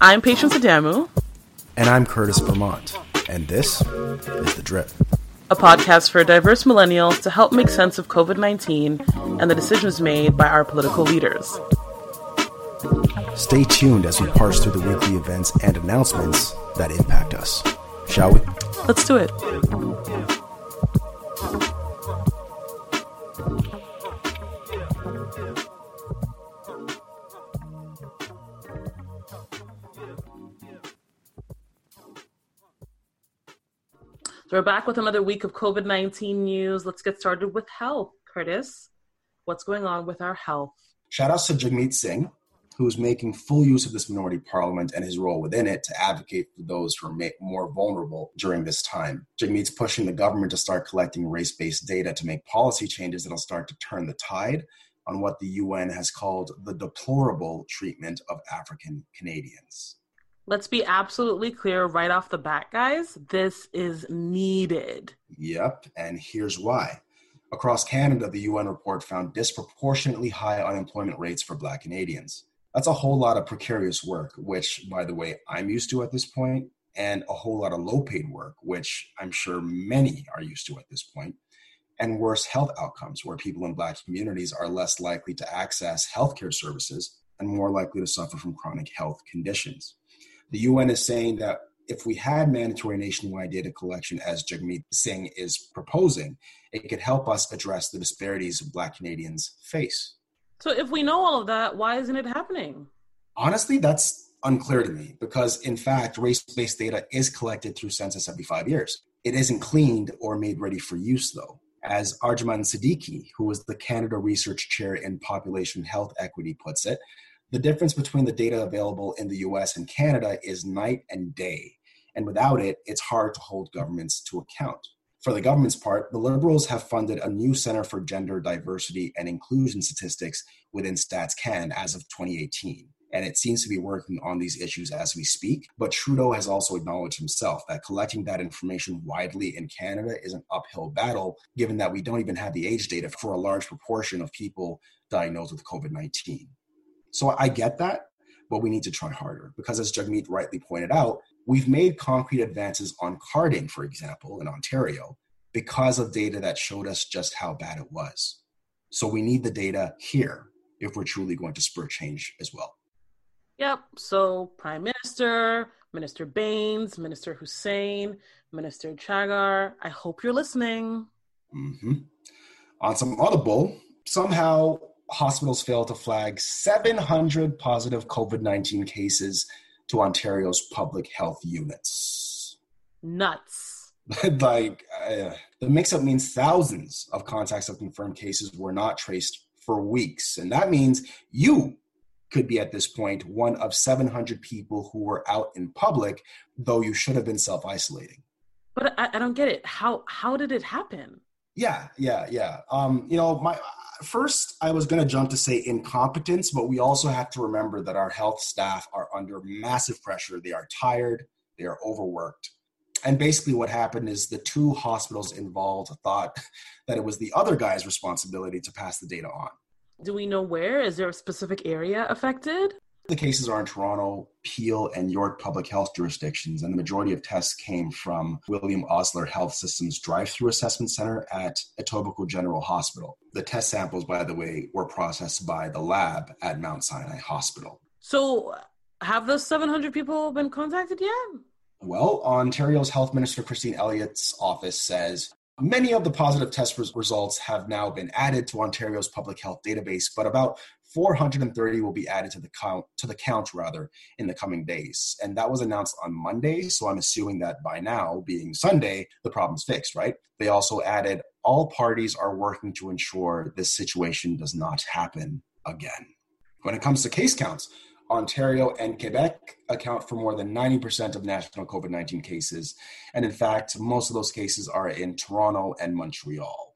I'm Patience Adamu, And I'm Curtis Vermont. And this is The Drip. a podcast for diverse millennials to help make sense of COVID 19 and the decisions made by our political leaders. Stay tuned as we parse through the weekly events and announcements that impact us. Shall we? Let's do it. We're back with another week of COVID 19 news. Let's get started with health. Curtis, what's going on with our health? Shout outs to Jagmeet Singh, who's making full use of this minority parliament and his role within it to advocate for those who are more vulnerable during this time. Jagmeet's pushing the government to start collecting race based data to make policy changes that'll start to turn the tide on what the UN has called the deplorable treatment of African Canadians. Let's be absolutely clear right off the bat, guys. This is needed. Yep, and here's why. Across Canada, the UN report found disproportionately high unemployment rates for Black Canadians. That's a whole lot of precarious work, which, by the way, I'm used to at this point, and a whole lot of low paid work, which I'm sure many are used to at this point, and worse health outcomes, where people in Black communities are less likely to access healthcare services and more likely to suffer from chronic health conditions. The UN is saying that if we had mandatory nationwide data collection, as Jagmeet Singh is proposing, it could help us address the disparities Black Canadians face. So, if we know all of that, why isn't it happening? Honestly, that's unclear to me because, in fact, race based data is collected through census every five years. It isn't cleaned or made ready for use, though. As Arjumand Siddiqi, who was the Canada Research Chair in Population Health Equity, puts it, the difference between the data available in the US and Canada is night and day. And without it, it's hard to hold governments to account. For the government's part, the Liberals have funded a new Center for Gender Diversity and Inclusion Statistics within StatsCan as of 2018. And it seems to be working on these issues as we speak. But Trudeau has also acknowledged himself that collecting that information widely in Canada is an uphill battle, given that we don't even have the age data for a large proportion of people diagnosed with COVID 19. So I get that, but we need to try harder because, as Jagmeet rightly pointed out, we've made concrete advances on carding, for example, in Ontario, because of data that showed us just how bad it was. So we need the data here if we're truly going to spur change as well. Yep. So, Prime Minister, Minister Bains, Minister Hussen, Minister Chagger, I hope you're listening. Mm-hmm. On some audible, somehow hospitals failed to flag 700 positive COVID 19 cases to Ontario's public health units. Nuts. like, uh, the mix up means thousands of contacts of confirmed cases were not traced for weeks. And that means you could be at this point one of 700 people who were out in public, though you should have been self isolating. But I, I don't get it. How how did it happen? Yeah, yeah, yeah. Um, you know, my first I was going to jump to say incompetence, but we also have to remember that our health staff are under massive pressure. They are tired, they are overworked. And basically, what happened is the two hospitals involved thought that it was the other guy's responsibility to pass the data on. Do we know where? Is there a specific area affected? The cases are in Toronto, Peel, and York public health jurisdictions, and the majority of tests came from William Osler Health Systems Drive Through Assessment Center at Etobicoke General Hospital. The test samples, by the way, were processed by the lab at Mount Sinai Hospital. So, have those 700 people been contacted yet? Well, Ontario's Health Minister Christine Elliott's office says many of the positive test results have now been added to Ontario's public health database, but about 430 will be added to the count to the count rather in the coming days. And that was announced on Monday, so I'm assuming that by now, being Sunday, the problem's fixed, right? They also added all parties are working to ensure this situation does not happen again. When it comes to case counts, Ontario and Quebec account for more than 90% of national COVID 19 cases. And in fact, most of those cases are in Toronto and Montreal.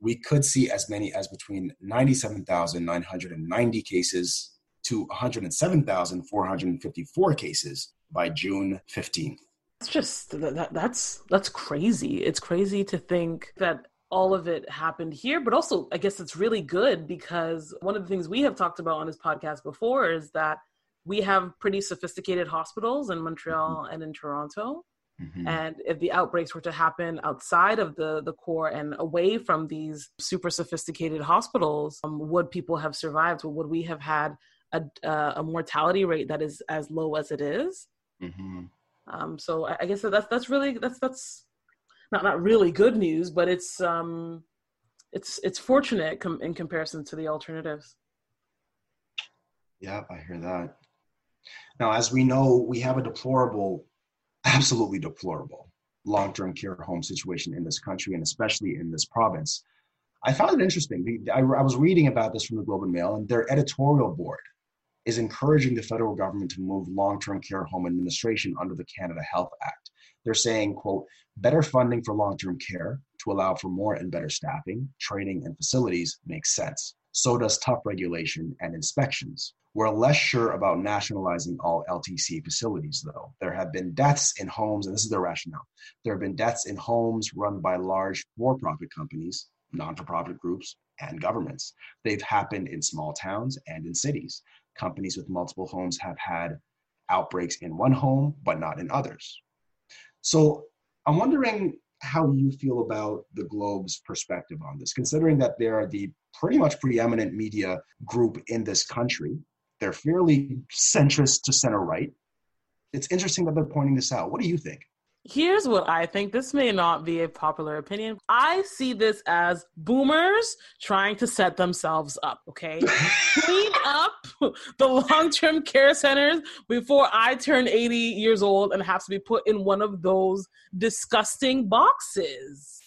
We could see as many as between 97,990 cases to 107,454 cases by June 15th. It's just that, that's that's crazy. It's crazy to think that all of it happened here, but also I guess it's really good because one of the things we have talked about on this podcast before is that we have pretty sophisticated hospitals in Montreal and in Toronto. Mm-hmm. And if the outbreaks were to happen outside of the, the core and away from these super sophisticated hospitals, um, would people have survived? Would we have had a, uh, a mortality rate that is as low as it is? Mm-hmm. Um, so I, I, guess that's that's really that's that's not not really good news, but it's um, it's it's fortunate com- in comparison to the alternatives. Yeah, I hear that. Now, as we know, we have a deplorable, absolutely deplorable long term care home situation in this country and especially in this province. I found it interesting. I, I was reading about this from the Globe and Mail, and their editorial board is encouraging the federal government to move long-term care home administration under the Canada Health Act. They're saying, quote, better funding for long-term care to allow for more and better staffing, training, and facilities makes sense. So does tough regulation and inspections. We're less sure about nationalizing all LTC facilities, though. There have been deaths in homes, and this is their rationale. There have been deaths in homes run by large for profit companies, non for profit groups, and governments. They've happened in small towns and in cities. Companies with multiple homes have had outbreaks in one home, but not in others. So I'm wondering how you feel about the Globe's perspective on this, considering that they are the pretty much preeminent media group in this country. They're fairly centrist to center right. It's interesting that they're pointing this out. What do you think? Here's what I think. This may not be a popular opinion. I see this as boomers trying to set themselves up, okay? Clean up the long term care centers before I turn 80 years old and have to be put in one of those disgusting boxes.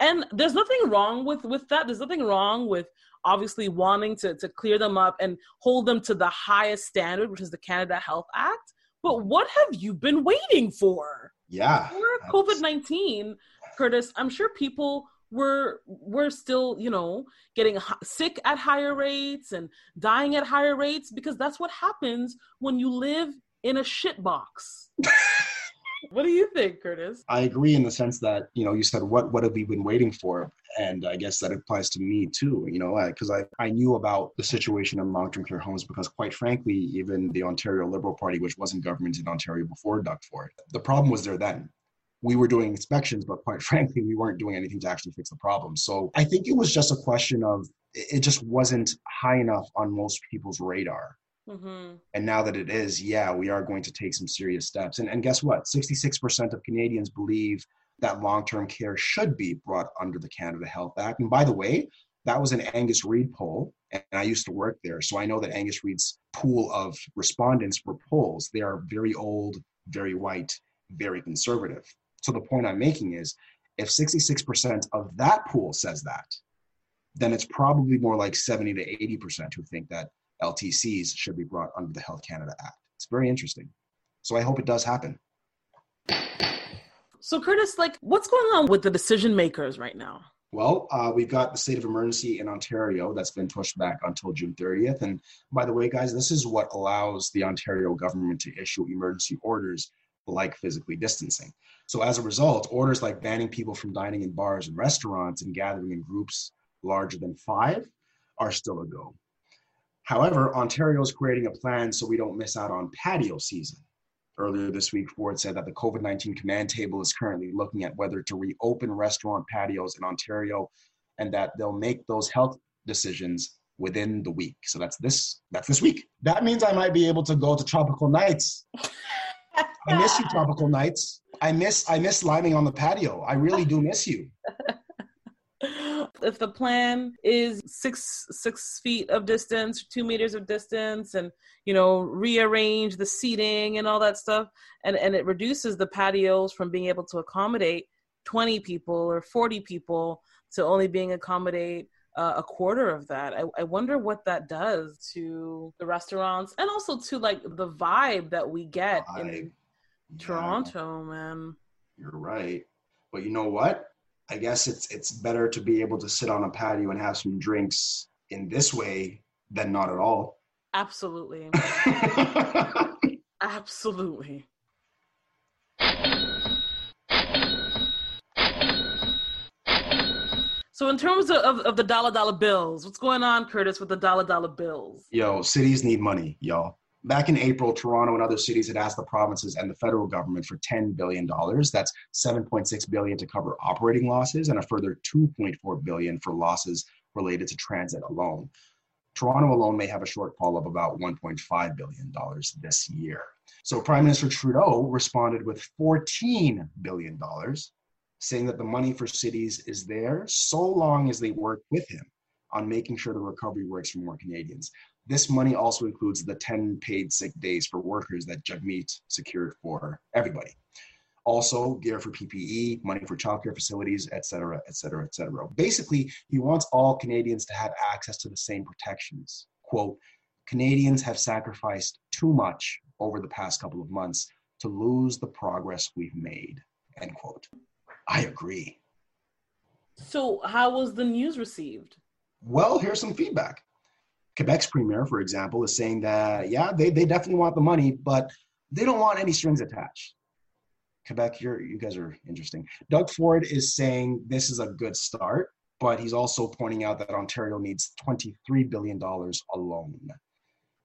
And there's nothing wrong with, with that. There's nothing wrong with obviously wanting to, to clear them up and hold them to the highest standard, which is the Canada Health Act. But what have you been waiting for? Yeah. COVID 19, Curtis, I'm sure people were were still you know getting sick at higher rates and dying at higher rates because that's what happens when you live in a shit box what do you think, Curtis? I agree in the sense that you know you said what what have we been waiting for, and I guess that applies to me too. You know, because I, I I knew about the situation in long term care homes because quite frankly, even the Ontario Liberal Party, which wasn't government in Ontario before Doug Ford, the problem was there then. We were doing inspections, but quite frankly, we weren't doing anything to actually fix the problem. So I think it was just a question of it just wasn't high enough on most people's radar Mm-hmm. And now that it is, yeah, we are going to take some serious steps. And, and guess what? 66% of Canadians believe that long term care should be brought under the Canada Health Act. And by the way, that was an Angus Reid poll, and I used to work there. So I know that Angus Reid's pool of respondents for polls, they are very old, very white, very conservative. So the point I'm making is if 66% of that pool says that, then it's probably more like 70 to 80% who think that LTCs should be brought under the Health Canada Act. It's very interesting. So I hope it does happen. So, Curtis, like, what's going on with the decision makers right now? Well, uh, we've got the state of emergency in Ontario that's been pushed back until June 30th. And by the way, guys, this is what allows the Ontario government to issue emergency orders like physically distancing. So, as a result, orders like banning people from dining in bars and restaurants and gathering in groups larger than five are still a go. However, Ontario is creating a plan so we don't miss out on patio season. Earlier this week, Ford said that the COVID 19 command table is currently looking at whether to reopen restaurant patios in Ontario and that they'll make those health decisions within the week. So that's this that's this week. That means I might be able to go to tropical nights. I miss you, tropical nights. I miss I miss lining on the patio. I really do miss you. If the plan is six six feet of distance two meters of distance and you know rearrange the seating and all that stuff and and it reduces the patios from being able to accommodate 20 people or 40 people to only being accommodate uh, a quarter of that. I, I wonder what that does to the restaurants and also to like the vibe that we get in yeah. Toronto, man. You're right. But you know what? I guess it's it's better to be able to sit on a patio and have some drinks in this way than not at all. Absolutely. Absolutely. So in terms of, of, of, the dollar dollar bills, what's going on, Curtis, with the dollar dollar bills? Yo, cities need money, y'all. Back in April, Toronto and other cities had asked the provinces and the federal government for $10 billion. That's 7.6 billion to cover operating losses and a further 2.4 billion for losses related to transit alone. Toronto alone may have a shortfall of about $1.5 billion this year. So Prime Minister Trudeau responded with $14 billion saying that the money for cities is there so long as they work with him on making sure the recovery works for more Canadians. This money also includes the 10 paid sick days for workers that Jagmeet secured for everybody. Also, gear for PPE, money for childcare facilities, et cetera, et cetera, et cetera. Basically, he wants all Canadians to have access to the same protections. Quote, Canadians have sacrificed too much over the past couple of months to lose the progress we've made, end quote. I agree. So, how was the news received? Well, here's some feedback. Quebec's premier, for example, is saying that, yeah, they, they definitely want the money, but they don't want any strings attached. Quebec, you're, you guys are interesting. Doug Ford is saying this is a good start, but he's also pointing out that Ontario needs $23 billion alone.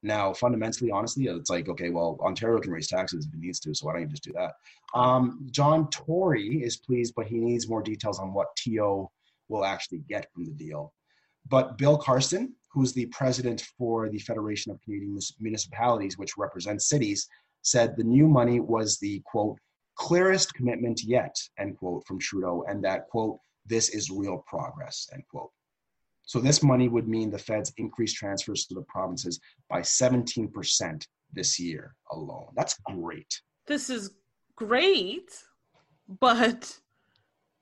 Now, fundamentally, honestly, it's like, okay, well, Ontario can raise taxes if it needs to, so why don't you just do that? Um, John Tory is pleased, but he needs more details on what TO will actually get from the deal. But Bill Karsten, who's the president for the Federation of Canadian Municipalities, which represents cities, said the new money was the quote, clearest commitment yet, end quote, from Trudeau, and that quote, this is real progress, end quote. So this money would mean the feds increase transfers to the provinces by 17% this year alone. That's great. This is great, but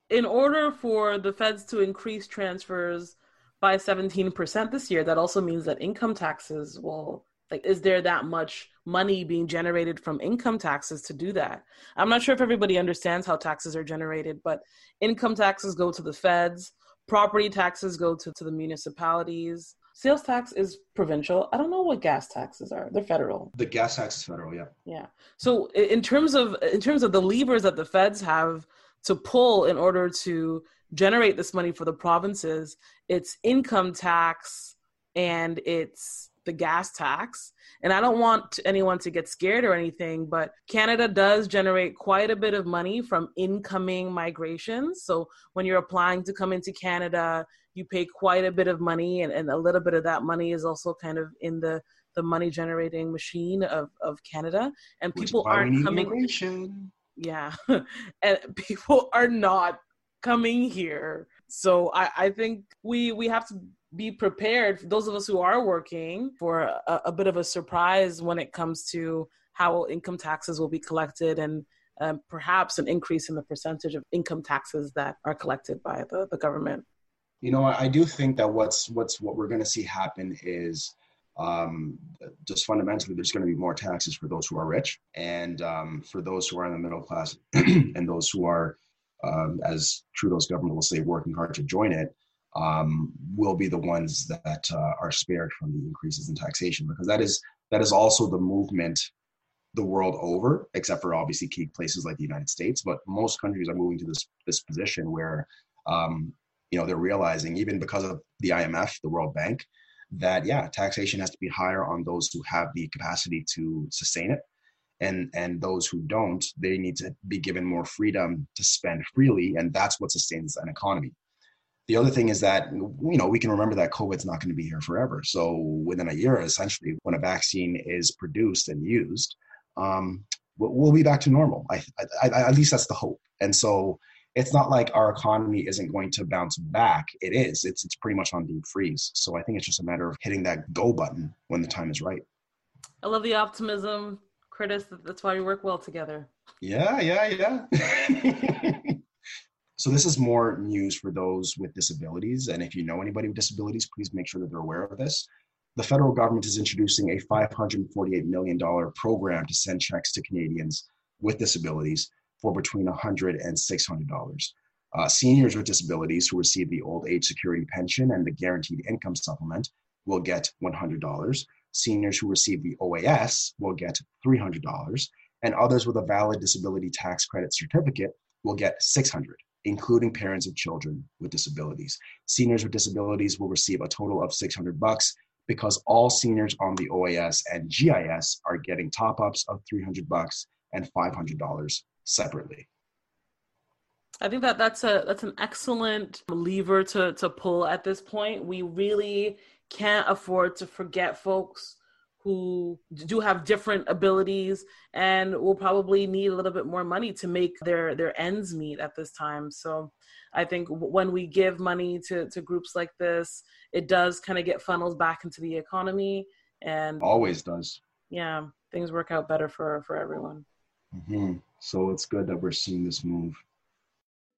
in order for the feds to increase transfers by 17% this year, that also means that income taxes will like is there that much money being generated from income taxes to do that? I'm not sure if everybody understands how taxes are generated, but income taxes go to the feds property taxes go to, to the municipalities. Sales tax is provincial. I don't know what gas taxes are. They're federal. The gas tax is federal yeah. Yeah. So in terms of in terms of the levers that the feds have to pull in order to generate this money for the provinces it's income tax and it's the gas tax. And I don't want anyone to get scared or anything, but Canada does generate quite a bit of money from incoming migrations. So when you're applying to come into Canada, you pay quite a bit of money, and, and a little bit of that money is also kind of in the the money generating machine of, of Canada. And people aren't coming. Yeah. and people are not coming here. So I, I think we we have to be prepared those of us who are working for a, a, bit of a surprise when it comes to how income taxes will be collected and um, perhaps an increase in the percentage of income taxes that are collected by the, the government you know i do think that what's what's what we're going to see happen is um, just fundamentally there's going to be more taxes for those who are rich and um, for those who are in the middle class and those who are um, as trudeau's government will say working hard to join it um, will be the ones that uh, are spared from the increases in taxation because that is that is also the movement the world over, except for obviously key places like the United States. But most countries are moving to this this position where um, you know they're realizing even because of the IMF, the World Bank, that yeah, taxation has to be higher on those who have the capacity to sustain it. And, and those who don't, they need to be given more freedom to spend freely, and that's what sustains an economy the other thing is that you know we can remember that COVID's not going to be here forever. So within a year, essentially, when a vaccine is produced and used, um, we'll be back to normal. I, I, I, at least that's the hope. And so it's not like our economy isn't going to bounce back. It is. It's it's pretty much on deep freeze. So I think it's just a matter of hitting that go button when the time is right. I love the optimism, Curtis. That's why we work well together. Yeah, yeah, yeah. So this is more news for those with disabilities. And if you know anybody with disabilities, please make sure that they're aware of this. The federal government is introducing a $548 million program to send checks to Canadians with disabilities for between $100 and $600. Uh, seniors with disabilities who receive the old age security pension and the guaranteed income supplement will get $100. Seniors who receive the OAS will get $300. And others with a valid disability tax credit certificate will get $600, including parents of children with disabilities. Seniors with disabilities will receive a total of 600 bucks because all seniors on the OAS and GIS are getting top ups of 300 bucks and $500 separately. I think that that's a that's an excellent lever to to pull at this point. We really can't afford to forget folks who do have different abilities and will probably need a little bit more money to make their their ends meet at this time. So I think when we give money to to groups like this, it does kind of get funnels back into the economy and always does. Yeah, things work out better for for everyone. Mm-hmm. So it's good that we're seeing this move.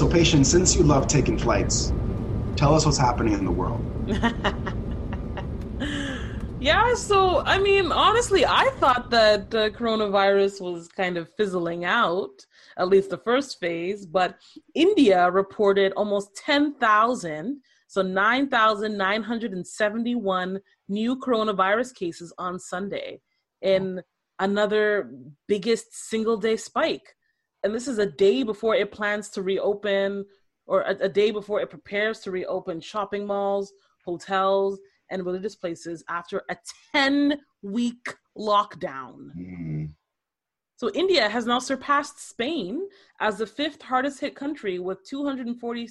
So, Patience, since you love taking flights, tell us what's happening in the world. yeah, so I mean, honestly, I thought that the coronavirus was kind of fizzling out, at least the first phase, but India reported almost 10,000, so 9,971 new coronavirus cases on Sunday in another biggest single day spike and this is a day before it plans to reopen or a, a, day before it prepares to reopen shopping malls, hotels, and religious places after a 10 week lockdown. Mm. So India has now surpassed Spain as the fifth hardest hit country with 240,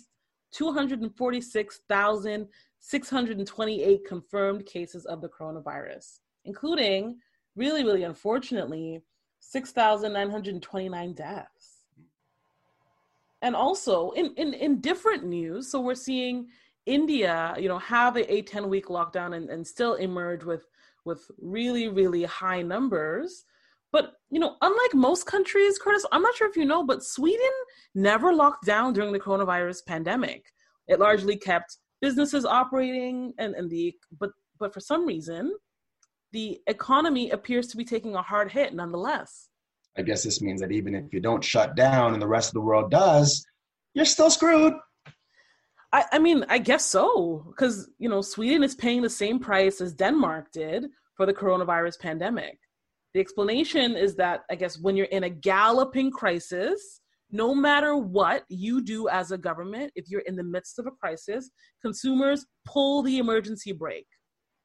246,628 confirmed cases of the coronavirus, including, really, really unfortunately, 6,929 deaths. And also in, in, in different news, so we're seeing India, you know, have a, a 10 week lockdown and, and still emerge with with really, really high numbers. But you know, unlike most countries, Curtis, I'm not sure if you know, but Sweden never locked down during the coronavirus pandemic. It largely kept businesses operating and, and the but but for some reason, the economy appears to be taking a hard hit nonetheless. I guess this means that even if you don't shut down and the rest of the world does, you're still screwed. I, I mean, I guess so, because you know Sweden is paying the same price as Denmark did for the coronavirus pandemic. The explanation is that I guess when you're in a galloping crisis, no matter what you do as a government, if you're in the midst of a crisis, consumers pull the emergency brake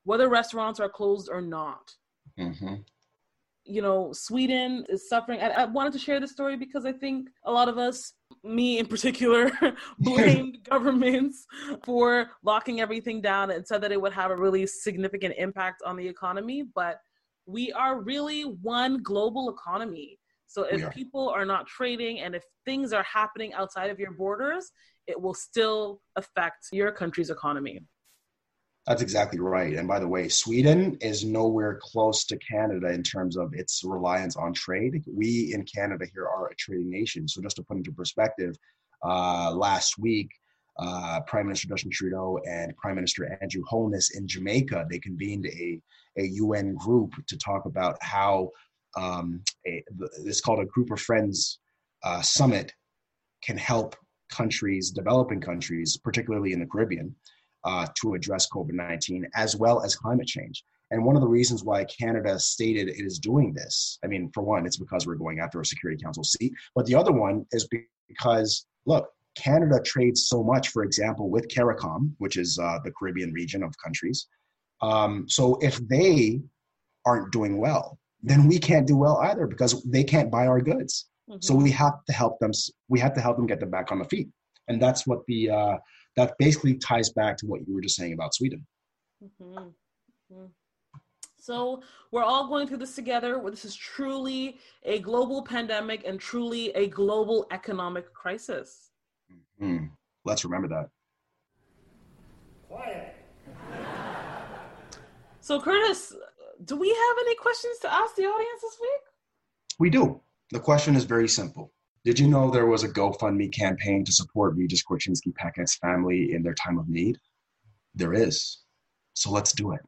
whether restaurants are closed or not. Mm-hmm. You know, Sweden is suffering. I, I, wanted to share this story because I think a lot of us, me in particular, blamed governments for locking everything down and said that it would have a really significant impact on the economy. But we are really one global economy. So if people are not trading and if things are happening outside of your borders, it will still affect your country's economy. That's exactly right. And by the way, Sweden is nowhere close to Canada in terms of its reliance on trade. We in Canada here are a trading nation. So just to put into perspective, uh, last week, uh, Prime Minister Justin Trudeau and Prime Minister Andrew Holness in Jamaica, they convened a, a UN group to talk about how um, a, it's called a Group of Friends uh, Summit can help countries, developing countries, particularly in the Caribbean, uh, to address COVID 19 as well as climate change. And one of the reasons why Canada stated it is doing this, I mean, for one, it's because we're going after a Security Council seat. But the other one is because, look, Canada trades so much, for example, with CARICOM, which is uh, the Caribbean region of countries. Um, so if they aren't doing well, then we can't do well either because they can't buy our goods. Mm-hmm. So we have to help them. We have to help them get them back on the feet, and that's what the uh, that basically ties back to what you were just saying about Sweden. Mm-hmm. Mm-hmm. So we're all going through this together. This is truly a global pandemic and truly a global economic crisis. Mm-hmm. Let's remember that. Quiet. so, Curtis, do we have any questions to ask the audience this week? We do. The question is very simple. Did you know there was a GoFundMe campaign to support Regis Korchinski Paquet's family in their time of need? There is. So let's do it.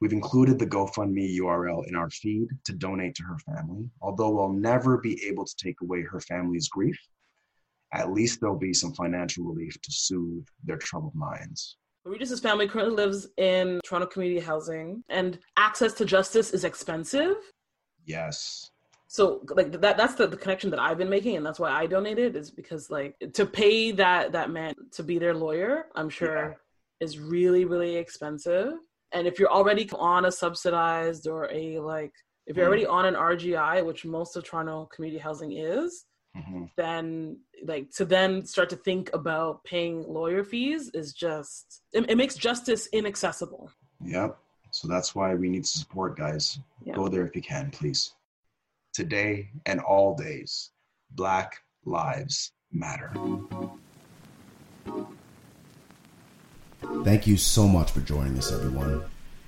We've included the GoFundMe URL in our feed to donate to her family. Although we'll never be able to take away her family's grief, at least there'll be some financial relief to soothe their troubled minds. Regis's family currently lives in Toronto community housing, and access to justice is expensive. Yes. So like that that's the, the connection that I've been making and that's why I donated is because like to pay that that man to be their lawyer, I'm sure yeah. is really, really expensive. And if you're already on a subsidized or a like if you're mm. already on an RGI, which most of Toronto community housing is, mm-hmm. then like to then start to think about paying lawyer fees is just it, it makes justice inaccessible yep so that's why we need support guys go there if you can please today and all days black lives matter thank you so much for joining us everyone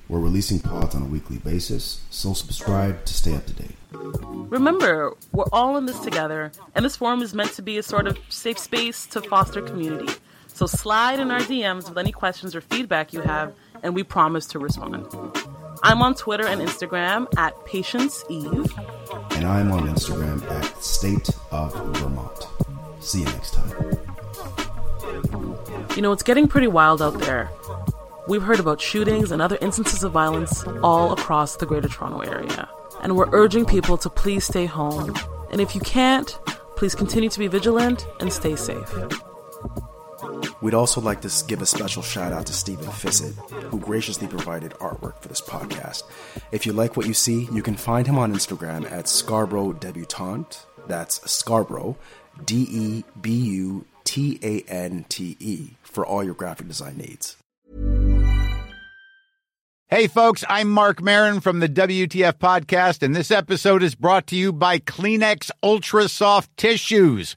we're releasing pods on a weekly basis, so subscribe to stay up to date. Remember, we're all in this together, and this forum is meant to be a sort of safe space to foster community. So slide in our DMs with any questions or feedback you have, and we promise to respond. I'm on Twitter and Instagram at Patience Eve. And I'm on Instagram at State of Vermont. See you next time. You know, it's getting pretty wild out there. We've heard about shootings and other instances of violence all across the Greater Toronto Area. And we're urging people to please stay home. And if you can't, please continue to be vigilant and stay safe. We'd also like to give a special shout out to Stephen Fissett, who graciously provided artwork for this podcast. If you like what you see, you can find him on Instagram at Scarborough Debutante. That's Scarborough, D E B U T A N T E, for all your graphic design needs. Hey, folks, I'm Marc Maron from the WTF Podcast, and this episode is brought to you by Kleenex Ultra Soft Tissues